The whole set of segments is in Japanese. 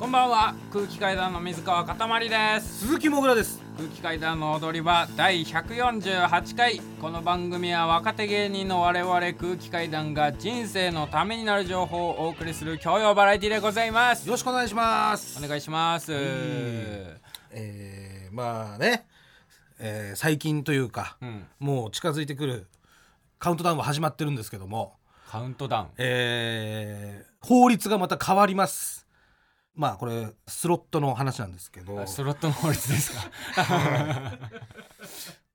こんばんは。空気階段の水川かたまりです。鈴木もぐらです。空気階段の踊り場第148回。この番組は若手芸人の我々空気階段が人生のためになる情報をお送りする教養バラエティでございます。よろしくお願いします。お願いします。えー、まあね、えー最近というか、うん。もう近づいてくるカウントダウンは始まってるんですけども、カウントダウン。えー法律がまた変わりますまあこれスロットの話なんですけど。あスロットの法律ですか？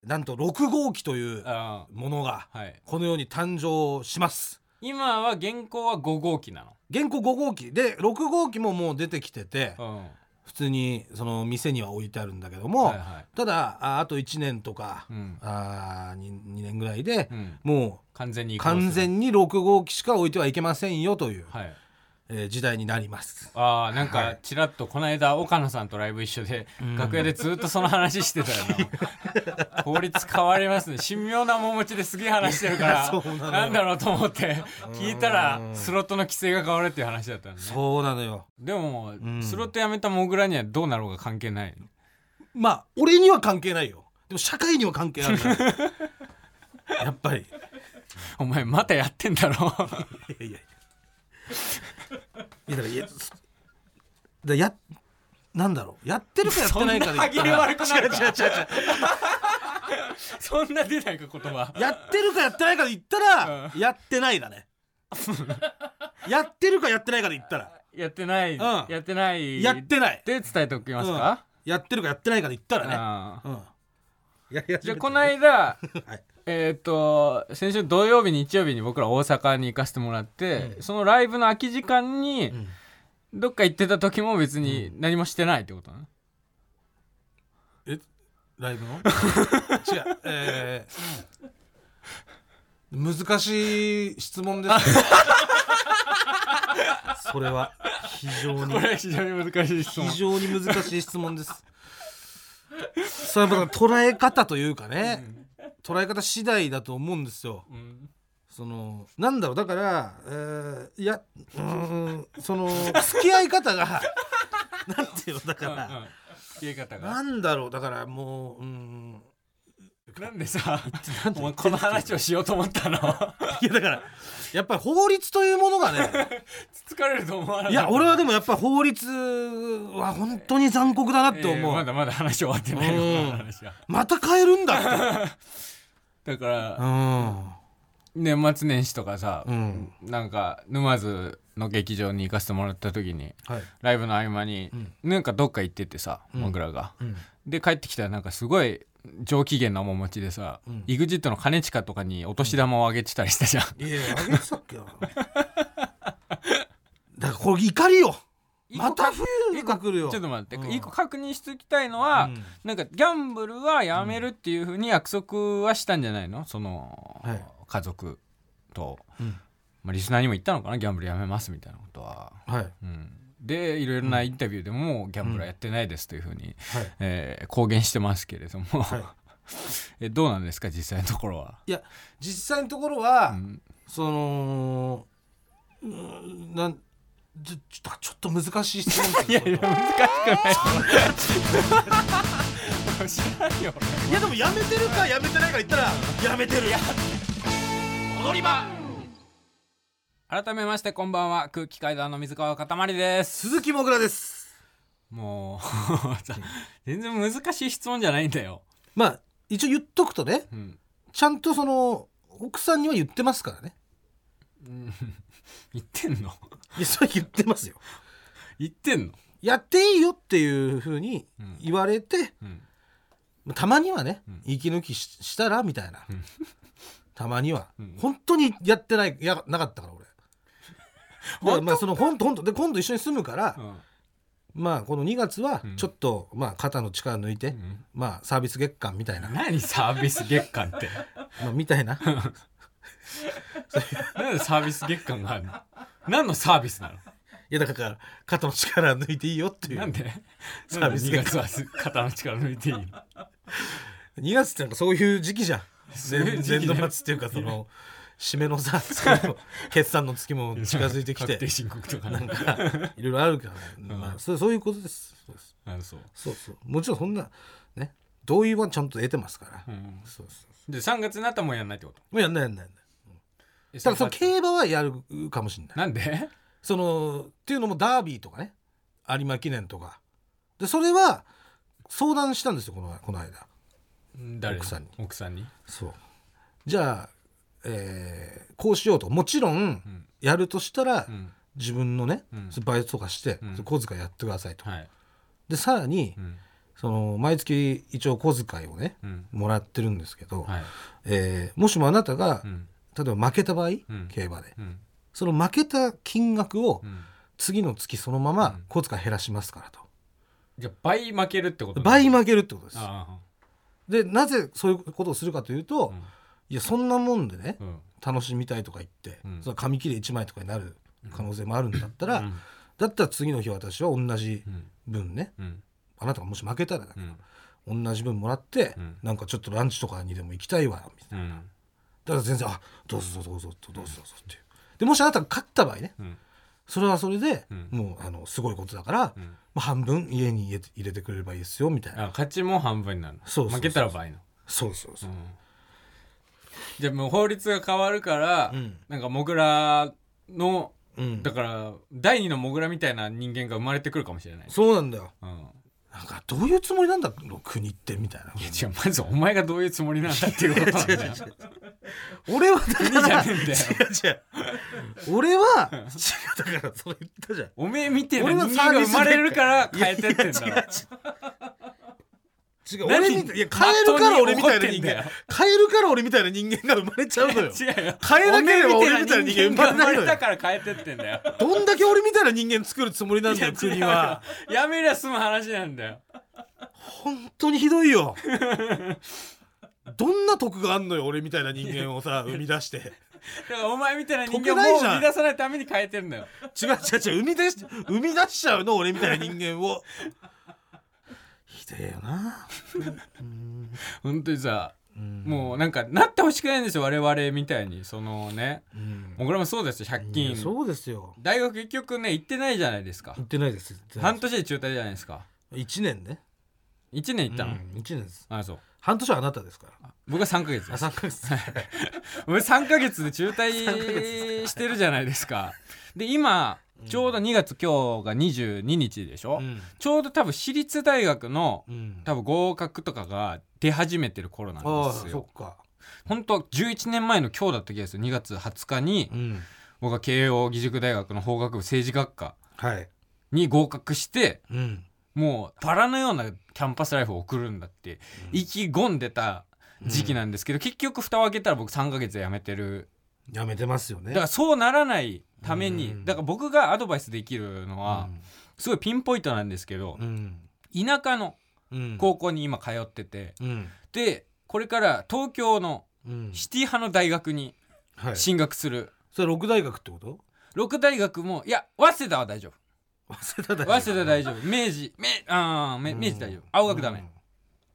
なんと6号機というあものがはい。このように誕生します。今は現行は5号機な現行5号機。で6号機ももう出てきてての普通にその店には置いてあるんだけども、はいはい。ただああと1年とか、うん。あ 2, 年ぐらいで、うん。も完全に完全に6号機しか置いてはいけませんよという、はいえー時代になります。あーなんかはい。ちらっとこの間岡野さんとライブ一緒で、楽屋でずっとその話してたよな。法律変わりますね。神妙な面持ちですげえ話してるからなんだろうと思って聞いたらスロットの規制が変わるっていう話だったんで、ね、そうなのよ。でも、ん。スロットやめたモグラにはどうなろうが関係ない。まあ俺には関係ないよ。でも社会には関係あるやっぱり。お前またやってんだろ。いやいやいやだからいやすだやなんだろう。やってるかやってないかで言ったそんな歯切れら悪くなるか。そんな出ないか言葉。やってるかやってないかで言ったら、やってないだね。やってるかやってないかで言ったら。やってない、ん。やってない。やってない。って伝えておきますか、やってるかやってないかで言ったらね。うん。やり始めてじゃあこの間 はいえーっと先週土曜日日曜日に僕ら大阪に行かせてもらって、そのライブの空き時間にん。どっか行ってた時も別に何もしてないってことね、え？ライブの？違う。えー、難しい質問ですね。それは非常に。これは非常に難しい質問。非常に難しい質問です。それは捉え方というかね、捉え方次第だと思うんですよ。うんそのなんだろうだから、えーいやうーんその付き合い方が なんていうのだから、うん消え方が。なんだろうだからもううんなんでさお前この話をしようと思ったの？いやだからやっぱり法律というものがね 疲れると思わなかった。いや俺はでもやっぱ法律は本当に残酷だなって思う、えーまだまだ話終わってないの。また変えるんだって。だからうん。年末年始とかさ、うん。なんか沼津の劇場に行かせてもらった時にはい。ライブの合間に、なんかどっか行っててさモグラが、うん。で帰ってきたらなんかすごい上機嫌な面持ちでさ、ん。EXIT の兼近とかにお年玉をあげてたりしたじゃん、いやいやあげてたっけな。だからこれ怒りよ。また冬が来るよ。ちょっと待って、うん。一個確認しておきたいのは、うん。なんかギャンブルはやめるっていうふうに約束はしたんじゃないの？その、はい。家族と、うん。まあ、リスナーにも言ったのかな？ギャンブルやめますみたいなことは、はい。うん、でいろいろなインタビューでもギャンブルはやってないですというふうに、はい。えー公言してますけれども、はい。えどうなんですか実際のところは？いや実際のところは、うん。そのうーんなんちょちょっとちょっと難しい質問 いやいや難しくない。知らんよいやでもやめてるかやめてないか言ったらやめてる。踊り場改めましてこんばんは。空気階段の水川かたまりです。鈴木もぐらです。もう さ全然難しい質問じゃないんだよ、まあ一応言っとくとねうん、ちゃんとその奥さんには言ってますからね。言ってんの？いやそれ言ってますよ。言ってんの、やっていいよっていうふうにうん言われて、うん、たまにはね、ん。息抜きししたらみたいな、ん。たまには、ん。本当にやってないやなかったから俺。だからまあその本当本当で今度一緒に住むから、うん。まあこの2月はん。ちょっと、まあ肩の力抜いて、んまあサービス月間みたいな、何？サービス月間って。まあ、みたいな。なんでサービス月間があるの？何のサービスなの？いやだから肩の力抜いていいよっていう。なんで？サービス2月は肩の力抜いていいの？2月ってなんかそういう時期じゃん。年度末っていうかその締めのさ決算の月も近づいてきて確定申告とかなんかいろいろあるから、まあ、そうそういうことです。そうそう、そうそう。もちろんそんなね同意はちゃんと得てますから、うん、そうそうで3月になったらもうやんないってこと？もうやんないやんないやんない。えただその3月競馬はやるかもしれない。なんで？そのっていうのもダービーとかね。有馬記念とか。でそれは相談したんですよこのこの間。誰奥さんに。奥さんに、そう。じゃあ、えーこうしようと。もちろんうん。やるとしたら、うん。自分のね、バイトとかして、小遣いやってくださいと、はい。でさらに、うん。その毎月一応小遣いをねうん。もらってるんですけど、はい。えーもしもあなたが、うん。例えば負けた場合、ん。競馬でうん。その負けた金額をうん。次の月そのままうん。小遣い減らしますからと、じゃあ倍負けるってこと倍負けるってことです。あでなぜそういうことをするかというと、あいやそんなもんでねうん。うん楽しみたいとか言って、うん。その紙切れ1枚とかになる可能性もあるんだったら、うん。だったら次の日私は同じうん分ねうん。あなたがもし負けたらだけうん。ど、同じ分もらって、うん。なんかちょっとランチとかにでも行きたいわみたいな。うん。だから全然「あどうぞどうぞどうぞどうぞどうぞ」っていう。でもしあなたが勝った場合ねうん。それはそれで、うん。もうあのすごいことだから、うん。まあ、半分家に入れてくれればいいですよみたいな。あ勝ちも半分になるの。そうそうそう。負けたら倍の。そうそうそう、うんじゃあもう法律が変わるから、うん。なんかモグラのうん。だから第二のモグラみたいな人間が生まれてくるかもしれない、そうなんだよ。うん、なんかどういうつもりなんだこの国ってみたいな。いや違うまずお前がどういうつもりなんだっていうことなんだよ。俺はだからゃねえんだよ。違う違う。俺は違うだからそれ言ったじゃん。おめえみてえな俺は人間が生まれるから変えてってんだろ。違う何俺みたいいや変えるから俺みたいな人間変えるから俺みたいな人間が生まれちゃうのよ。違う。よ変えなければ俺みたいな人間生まれないのよ。おめえみたいな人間が生まれたから変えてってんだよ。どんだけ俺みたいな人間作るつもりなんだよ国は。やめりゃ済む話なんだよ。本当にひどいよ。どんな得があんのよ俺みたいな人間をさ 生み出して。だからお前みたいな人間を生み出さないために変えてんだよ。違う違う違う生み出し生み出しちゃうの俺みたいな人間をひでえよな。うん。本当にさうん。もうなんかなってほしくないんですよ我々みたいに。そのねうん。もぐらもそうですよ借い金やそうですよ。大学結局ね行ってないじゃないですか。言ってないです。半年で中退じゃないですか。1年ね。1年行ったの、うん、1年です。あそう。半年はあなたですから。僕は3ヶ月あです。3ヶ月。俺3ヶ月で中退してるじゃないですか。で今ちょうど2月今日が22日でしょ、うん。ちょうど多分私立大学のうん。多分合格とかが出始めてる頃なんですよ。そっか。本当11年前の今日だった気がする。2月20日にうん。僕は慶応義塾大学の法学部政治学科はい。に合格してうん。もうバラのようなキャンパスライフを送るんだって意気込んでた時期なんですけど、結局蓋を開けたら僕3ヶ月で辞めてるやめてますよね。だからそうならないために、うん。だから僕がアドバイスできるのは、すごいピンポイントなんですけどう、ん。田舎のうん。高校に今通ってて、うん。でこれから東京のうん。シティ派の大学にはい。進学する、それ六大学ってこと？六大学もいや早稲田は大丈夫。早稲田大早稲田大丈夫。明治。明あ明治大丈夫。青学ダメ、うん。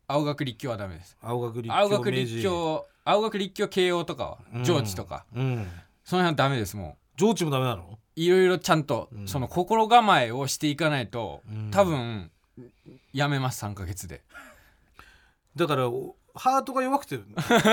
青学立教はダメです。青学立教青学立教慶応とかはうん。上智とか、うん。その辺はダメですもう。上智もダメなの？いろいろちゃんとうん。その心構えをしていかないと、うん。多分やめます3ヶ月で。だからおハートが弱くて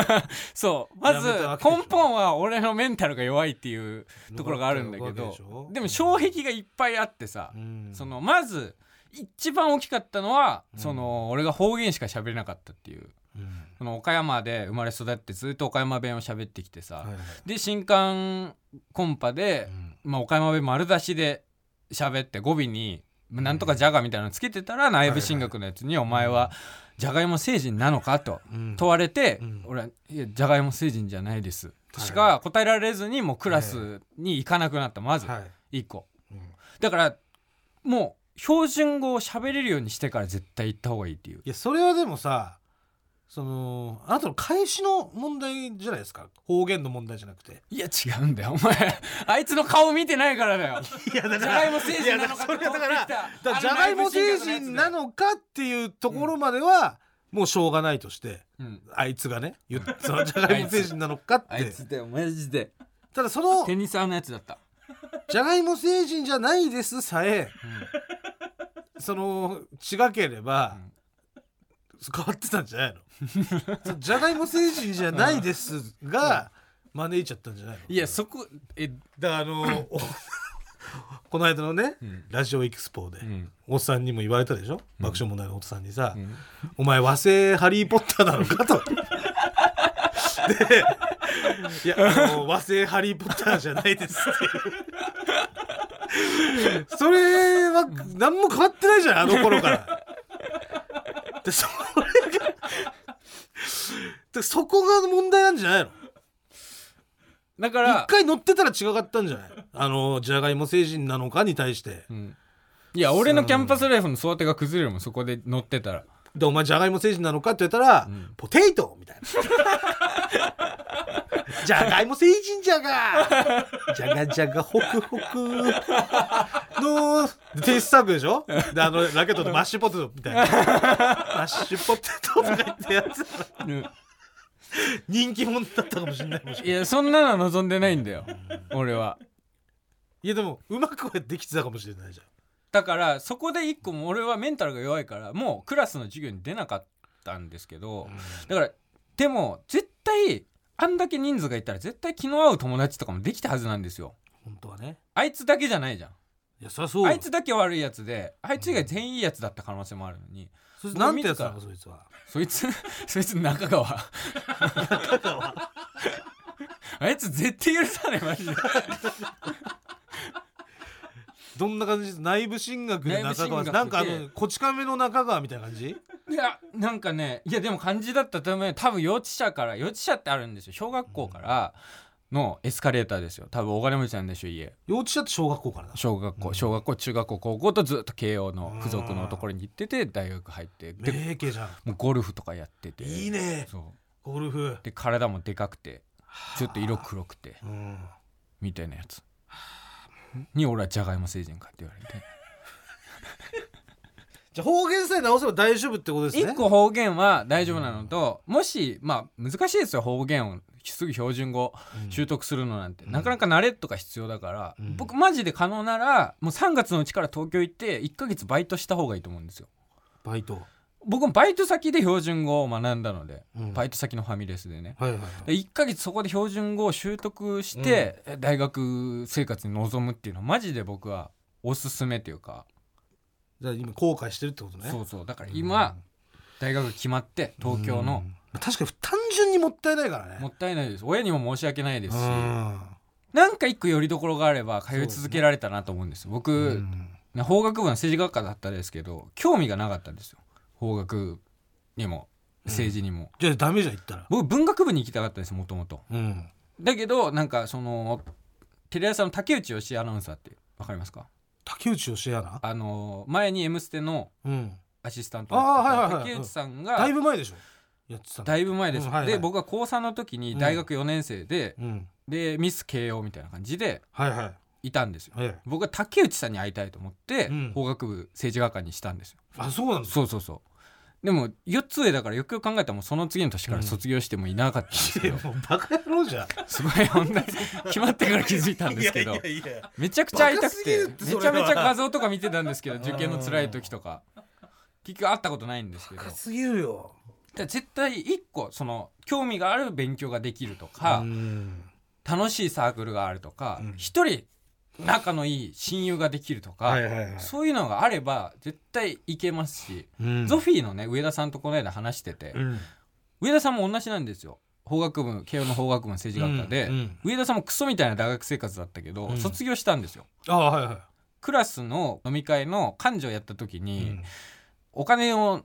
そう。まず根本は俺のメンタルが弱いっていうところがあるんだけどでも障壁がいっぱいあってさ、うん。そのまず一番大きかったのは、うん。その俺が方言しか喋れなかったっていう。うん。その岡山で生まれ育ってずっと岡山弁を喋ってきてさ、はいはい。で新刊コンパでう、ん。まあ、岡山弁丸出しで喋って語尾に「なんとかじゃが」みたいなのつけてたら内部進学のやつに「お前はじゃがいも星人なのか?」と。うん。問われてうん。俺は「いやじゃがいも星人じゃないです」としはか答えられずにもうクラスに行かなくなった。まずはい1個。うん。だからもう標準語を喋れるようにしてから絶対行った方がいいっていう。いやそれはでもさそのあなたの返しの問題じゃないですか？方言の問題じゃなくて。いや違うんだよ。お前あいつの顔見てないからだよ。いやだじゃがいも星人なのかだからじゃがいも星人なのかっていうところまでは、もうしょうがないとしてうん。あいつがね言っそのじゃがいも星人なのかっあいてつだよマジで。ただそのテニサーのやつだった。じゃがいも星人じゃないですさえその違ければ、変わってたんじゃないの？じゃがいも星人じゃないですが招いちゃったんじゃないの？いやそこえだからあのお この間のね、うん。ラジオエクスポで、うん。おっさんにも言われたでしょ、爆笑問題のおっさんにさ、うん。お前和製ハリー・ポッターなのかと。でいやあの和製ハリー・ポッターじゃないですって それは何も変わってないじゃんあの頃から。でそれがでそこが問題なんじゃないの？だから一回乗ってたら違かったんじゃない？あのじゃがいも星人なのかに対して。うん。いや俺のキャンパスライフの育てが崩れるもんそこで乗ってたら。でお前じゃがいも星人なのかって言ったら、ん。ポテイトみたいなじゃがいも星人じゃが。じゃがじゃがホクホク。のテイストサークルでしょ？であのラケットとマッシュポテトみたいな。マッシュポテトとか言ってやつ人気者だったかもしれないもしい。やそんなの望んでないんだよ。俺は。いやでもうまくはできてたかもしれないじゃん。だからそこで一個も俺はメンタルが弱いからもうクラスの授業に出なかったんですけど、だからでも絶対あんだけ人数がいたら絶対気の合う友達とかもできたはずなんですよ。本当はね。あいつだけじゃないじゃん。いやそりゃそうよ。あいつだけ悪いやつであいつ以外全員いいやつだった可能性もあるのに。そいつなんてやつなの？そいつは。そいつ そいつ中川。あいつ絶対許さないマジでどんな感じ？です内部進学で中川内部進学。でなんかあのこち亀の中川みたいな感じ？いやなんかねいやでも漢字だったため多分幼稚舎から幼稚舎ってあるんですよ。小学校からのエスカレーターですよ。多分大金持ちなんでしょ家。幼稚舎って小学校からだ。小学校小学校中学校高校とずっと慶応の付属のところに行ってて大学入ってで名家じゃん。もうゴルフとかやってて。いいね。そう。ゴルフ。で体もでかくてちょっと色黒くて。うん。みたいなやつに俺はじゃがいも星人かって言われて。じゃあ方言さえ直せば大丈夫ってことですね。一個方言は大丈夫なのともしまあ難しいですよ方言を。すぐ標準語うん。習得するのなんて、うんなかなか慣れとか必要だから、うん。僕マジで可能ならもう3月のうちから東京行って1ヶ月バイトした方がいいと思うんですよ。バイト僕もバイト先で標準語を学んだので、うん。バイト先のファミレスでね。はいはいはい。で1ヶ月そこで標準語を習得して、大学生活に臨むっていうのはマジで僕はおすすめっていうか、じゃあ今後悔してるってことね。そうそう。だから今、大学決まって東京の、うん。確かに単純にもったいないからね。もったいないです。親にも申し訳ないですし、うん。なんか一個寄り所があれば通い続けられたなと思うんです。ね。法学部の政治学科だったんですけど興味がなかったんですよ法学にも政治にも、じゃあダメじゃん言ったら。僕文学部に行きたかったですもともとうん。だけどなんかそのテレ朝の竹内義アナウンサーってわかりますか？竹内義アナ？あの前に「M ステ」のうん。アシスタントあーはいはいはい竹内さんがだいぶ前でしょやってたの。だいぶ前です、うんはいはい。で僕は高3の時に大学4年生で、うん。でミス慶応みたいな感じではいはいいたんですよ。はい僕は竹内さんに会いたいと思って、うん。法学部政治学科にしたんですよ。あそうなんだそうそうそう。でも4つ上だからよくよく考えたらもうその次の年から卒業してもいなかったんですけど、うバカ野郎じゃん。すごい本題決まってから気づいたんですけど。めちゃくちゃ会いたくてめちゃめちゃ画像とか見てたんですけど受験の辛い時とか。結局会ったことないんですけど。バカすぎるよ。で絶対1個その興味がある勉強ができるとか、うん。楽しいサークルがあるとかうん。一、人仲のいい親友ができるとか、はいはいはい。そういうのがあれば絶対いけますし、うん。ゾフィーのね上田さんとこの間話してて、うん。上田さんも同じなんですよ。法学部慶応の法学部の政治学科で、うんうん。上田さんもクソみたいな大学生活だったけど、うん。卒業したんですよ。あはいはい。クラスの飲み会の幹事をやった時に、うん。お金を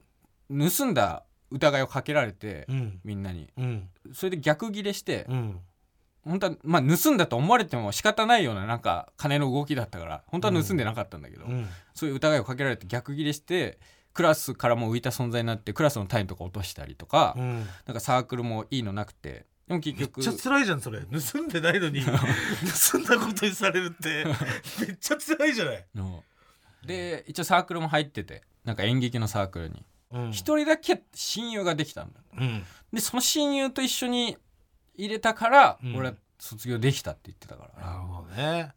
盗んだ疑いをかけられて、うん。みんなに。うん。それで逆ギレして、うん本当はまあ盗んだと思われても仕方ないようななんか金の動きだったから本当は盗んでなかったんだけど、うん。そういう疑いをかけられて逆ギレしてクラスからも浮いた存在になってクラスの単位とか落としたりとか、うん。なんかサークルもいいのなくてでも結めっ局ちゃ辛いじゃんそれ。盗んでないのに 盗んだことにされるって めっちゃ辛いじゃない。ので一応サークルも入っててなんか演劇のサークルに。うん。一人だけ親友ができたんだうん。でその親友と一緒に入れたから、うん。俺は卒業できたって言ってたからなるほどね。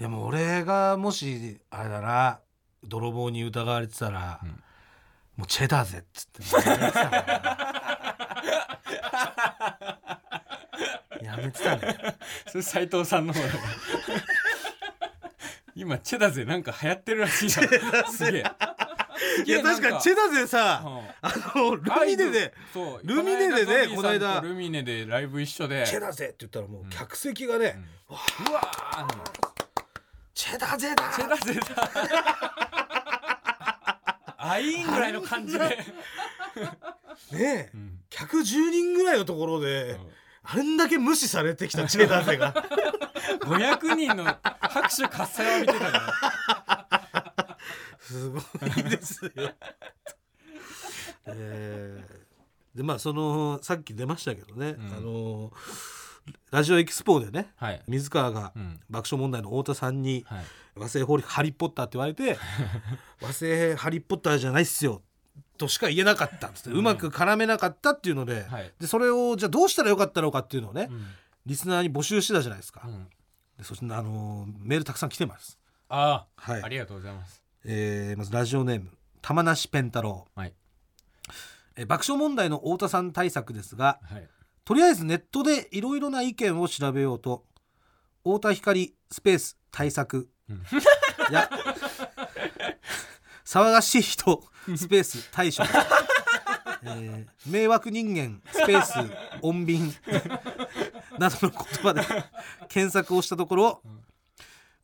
いやもう俺がもしあれだな泥棒に疑われてたら、うん。もうチェだぜっつってやめてたね。それ斎藤さんの方 今チェだぜなんか流行ってるらしいじゃん。すげえ。いや確かにチェだぜさ、うんあのル。ミネでルミネでねこの間ルミネでライブ一緒で。チェだぜって言ったらもううん。客席がね、うわー。チェだぜだ。チェだぜだ。あいいんぐらいの感じで、ねえうん。客10人ぐらいのところで、うん。あんだけ無視されてきたチェだぜが。500人の拍手喝采を見てたから。すごいですよ。えー。でまあそのさっき出ましたけどね、うん。あのラジオエキスポでねはい、水川がうん。爆笑問題の太田さんにはい、「和製ハリー・ポッター」って言われて「和製ハリー・ポッターじゃないっすよ」としか言えなかったっつって、うん。うまく絡めなかったっていうので,、はい。でそれをじゃあどうしたらよかったのかっていうのをね、うん。リスナーに募集してたじゃないですか、うん。でそしてあのメールたくさん来てます。ああ、はい。ありがとうございます。えーまずラジオネーム玉梨ペン太郎、はいえー爆笑問題の太田さん対策ですがはい。とりあえずネットでいろいろな意見を調べようと太田光スペース対策。うん。や騒がしい人スペース対処、えー迷惑人間スペース穏便。などの言葉で検索をしたところ、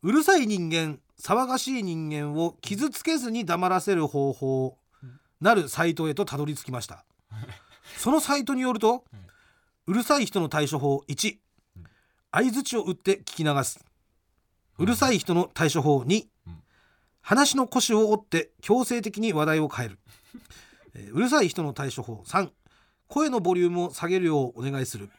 うるさい人間騒がしい人間を傷つけずに黙らせる方法なるサイトへとたどり着きました。そのサイトによると、うるさい人の対処法1相づちを打って聞き流す。うるさい人の対処法2うん話の腰を折って強制的に話題を変える。えーうるさい人の対処法3声のボリュームを下げるようお願いする。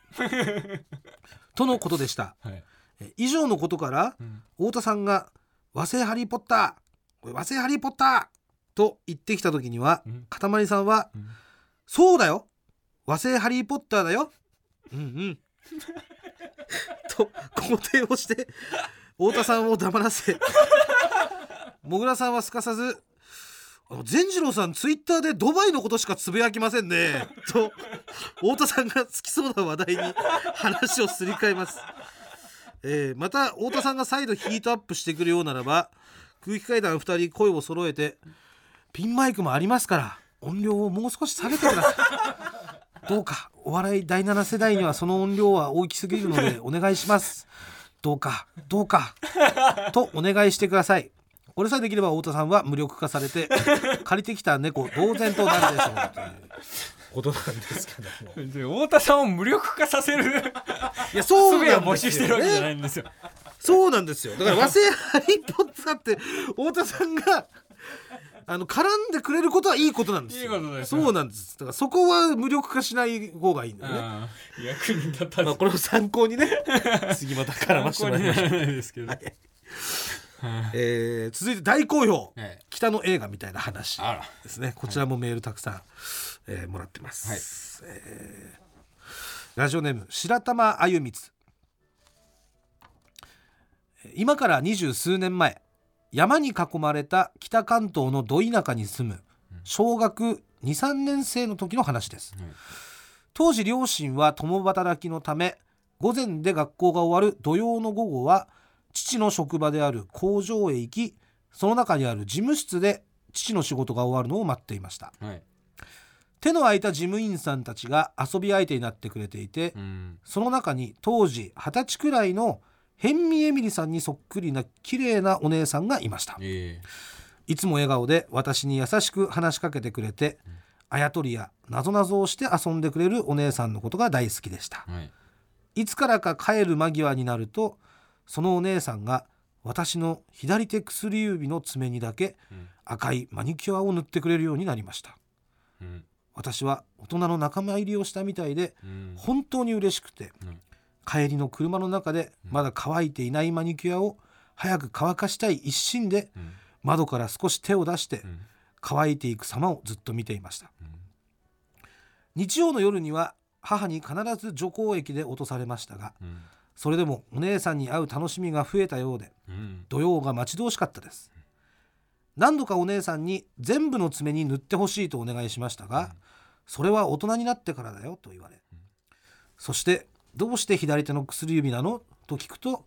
とのことでした。はい。えー以上のことからうん。太田さんが「和製ハリー・ポッター和製ハリー・ポッター!」と言ってきた時にはうん。かたまりさんはうん「そうだよ。和製ハリー・ポッターだよ。うんうん」と肯定をして太田さんを黙らせ もぐらさんはすかさず「あの善次郎さんツイッターでドバイのことしかつぶやきませんね」と太田さんが好きそうな話題に話をすり替えます。えーまた太田さんが再度ヒートアップしてくるようならば空気階段2人声を揃えてピンマイクもありますから音量をもう少し下げてください。どうかお笑い第7世代にはその音量は大きすぎるのでお願いします。どうかどうかとお願いしてください。これさえできれば太田さんは無力化されて借りてきた猫同然となるでしょう。ということなんですけども。で太田さんを無力化させるいやそうなんですよ。集してるわけじゃなねいんですよ。そうなんですよ。だから和製ハリー・ポッターって太田さんがあの絡んでくれることはいいことなんですよ。いいことですよそうなんです。だからそこは無力化しない方がいいんだよね、役に立たず。まあ、これを参考にね次また絡ましてもらいましょう、参考にならないですけど、はい。えー続いて大好評。はい北の映画みたいな話あら。ですね。こちらもメールたくさん、えーもらってます、えーラジオネーム白玉あゆみつ。今から二十数年前山に囲まれた北関東のど田舎に住む小学23年生の時の話です、うん。当時両親は共働きのため午前で学校が終わる土曜の午後は父の職場である工場へ行きその中にある事務室で父の仕事が終わるのを待っていました。はい。手の空いた事務員さんたちが遊び相手になってくれていて、うん。その中に当時二十歳くらいの辺見エミリさんにそっくりな綺麗なお姉さんがいました。えいつも笑顔で私に優しく話しかけてくれて、あやとりやなぞなぞをして遊んでくれるお姉さんのことが大好きでした。えはい。いつからか帰る間際になるとそのお姉さんが私の左手薬指の爪にだけうん。赤いマニキュアを塗ってくれるようになりました。うん。私は大人の仲間入りをしたみたいでうん。本当に嬉しくてうん帰りの車の中でまだ乾いていないマニキュアを早く乾かしたい一心でうん。窓から少し手を出してうん。乾いていく様をずっと見ていました。日曜の夜には母に必ず除光液で落とされましたがうん。それでもお姉さんに会う楽しみが増えたようでうん。土曜が待ち遠しかったです。何度かお姉さんに全部の爪に塗ってほしいとお願いしましたが、それは大人になってからだよと言われ、そしてどうして左手の薬指なの？と聞くと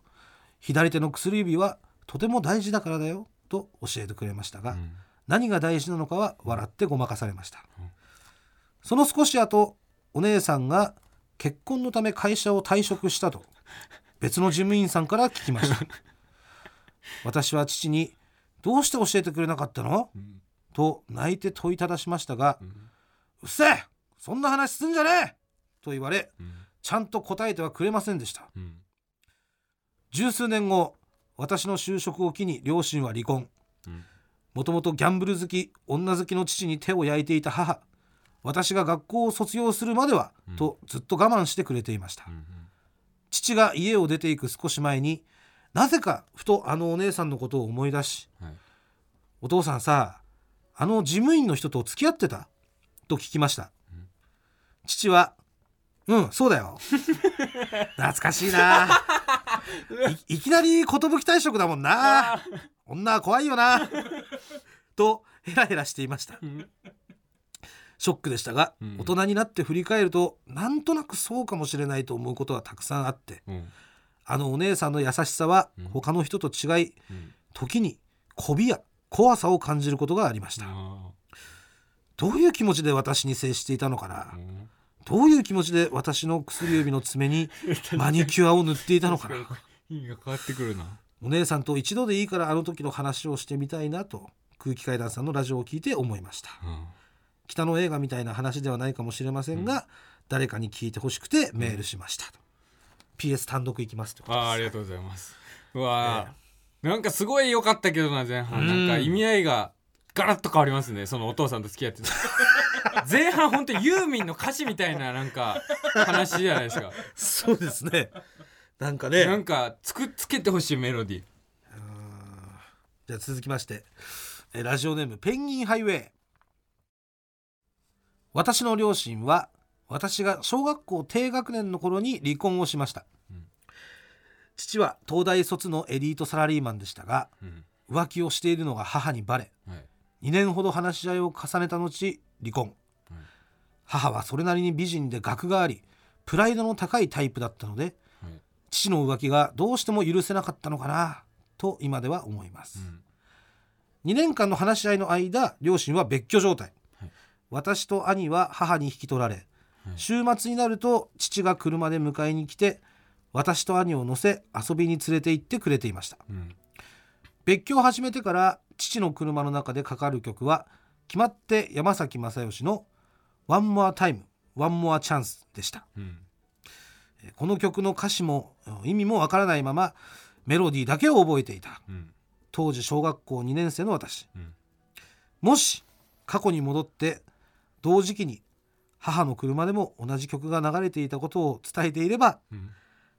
左手の薬指はとても大事だからだよと教えてくれましたが、うん。何が大事なのかは笑ってごまかされました、うん。その少し後お姉さんが結婚のため会社を退職したと別の事務員さんから聞きました。私は父に「どうして教えてくれなかったの?うん」と泣いて問いただしましたがうん「うっせえそんな話すんじゃねえ!」と言われうんちゃんと答えてはくれませんでした。うん。十数年後私の就職を機に両親は離婚。うん。もともとギャンブル好き女好きの父に手を焼いていた母。私が学校を卒業するまでは、うん。とずっと我慢してくれていました、うん。父が家を出ていく少し前になぜかふとあのお姉さんのことを思い出しはい「お父さんさあの事務員の人と付き合ってた?」と聞きました、うん。父は「うんそうだよ。懐かしいな。いいきなり寿退職だもんな。女は怖いよな。とヘラヘラしていました。うん。ショックでしたが、うん。大人になって振り返るとなんとなくそうかもしれないと思うことはたくさんあってうん。あのお姉さんの優しさはうん。他の人と違い、うん。時に媚びや怖さを感じることがありました、あどういう気持ちで私に接していたのかな、どういう気持ちで私の薬指の爪に マニキュアを塗っていたのかな？意味が変わってくるな。お姉さんと一度でいいからあの時の話をしてみたいなと空気階段さんのラジオを聞いて思いました。うん。北の映画みたいな話ではないかもしれませんが、誰かに聞いてほしくてメールしましたと、PS 単独いきますってことですあーありがとうございます。うわー。なんかすごい良かったけどな前半。なんか意味合いがガラッと変わりますね。そのお父さんと付き合ってた前半本当にユーミンの歌詞みたいななんか話じゃないですか。そうですね。なんかね。なんかつくつけてほしいメロディー。じゃあ続きまして。えーラジオネームペンギンハイウェイ。私の両親は私が小学校低学年の頃に離婚をしました、うん。父は東大卒のエリートサラリーマンでしたがうん。浮気をしているのが母にバレ。はい。2年ほど話し合いを重ねた後離婚、うん。母はそれなりに美人で学がありプライドの高いタイプだったのではい父の浮気がどうしても許せなかったのかなと今では思います、2年間の話し合いの間両親は別居状態、はい。私と兄は母に引き取られ、はい。週末になると父が車で迎えに来て私と兄を乗せ遊びに連れて行ってくれていました。うん。別居を始めてから父の車の中でかかる曲は決まって山崎正義の「One More Time One More Chance」でした。うん。えーこの曲の歌詞もうん意味もわからないままメロディーだけを覚えていた。うん。当時小学校2年生の私。うん。もし過去に戻って同時期に母の車でも同じ曲が流れていたことを伝えていればうん。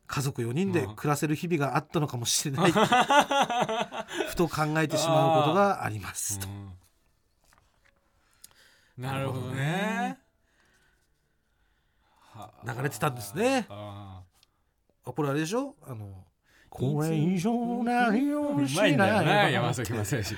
家族4人でうん。暮らせる日々があったのかもしれない。ふと考えてしまうことがあります。とうんなるほどね。はあ。流れてたんですね。ああこれあれでしょ？あのこれ以上何をしーうまいな山崎正義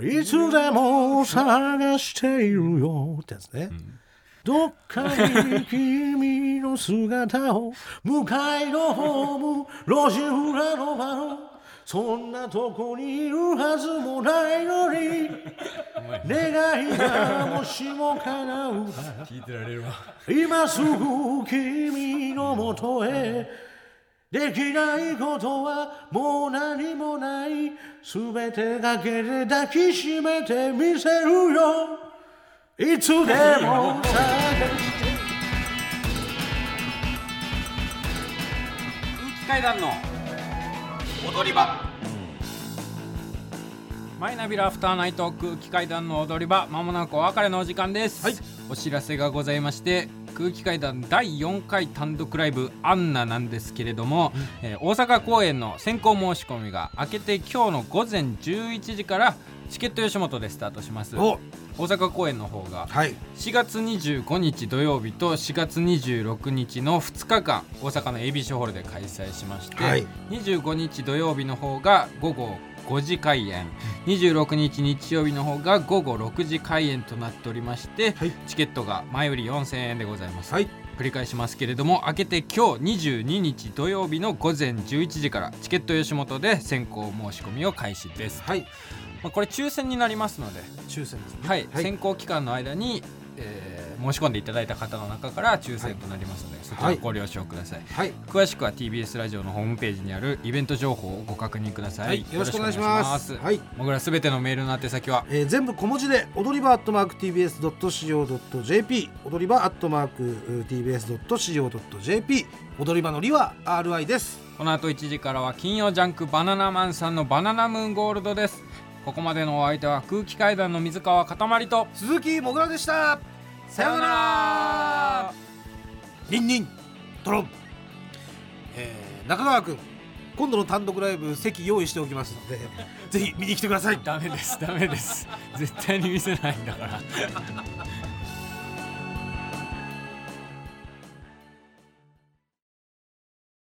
いつでも探しているよってやつね、ん。どっかに君の姿を向かいのホーム路地裏の窓そんなとこにいるはずもないのに 願いがもしも叶う。なら聞いてられるわ。今すぐ君のもとへ。できないことはもう何もない。すべてだけで抱きしめてみせるよ。いつでも探して。空気階段の踊り場。マイナビラフターナイト空気階段の踊り場。まもなくお別れのお時間です、はい。お知らせがございまして空気階段第4回単独ライブ「アンナ」なんですけれども、えー大阪公演の先行申し込みが明けて今日の午前11時からチケット吉本でスタートします。大お阪公演の方がはい。4月25日土曜日と4月26日の2日間大阪の ABC ホールで開催しまして、はい。25日土曜日の方が午後5時開演26日日曜日の方が午後6時開演となっておりまして、はい。チケットが前売り4000円でございます、はい。繰り返しますけれども明けて今日22日土曜日の午前11時からチケット吉本で先行申し込みを開始です、はいまあ、これ抽選になりますので抽選ですね。はい、はい。選考期間の間に、えー申し込んでいただいた方の中から抽選となりますので、そちらをご了承ください、はい。詳しくは TBS ラジオのホームページにあるイベント情報をご確認ください、はい。よろしくお願いします。はい。もぐらすべてのメールの宛先は？えー全部小文字で踊り場アットマーク TBS.CO.JP 踊り場アットマークう TBS.CO.JP 踊り場のりは RI です。この後1時からは金曜ジャンクバナナマンさんのバナナムーンゴールドですここまでのお相手は空気階段の水川かたまりと鈴木もぐらでした。さようなら。ニンニントロン、えー、中川君今度の単独ライブ席用意しておきますので ぜひ見に来てください。ダメですダメです。絶対に見せないんだから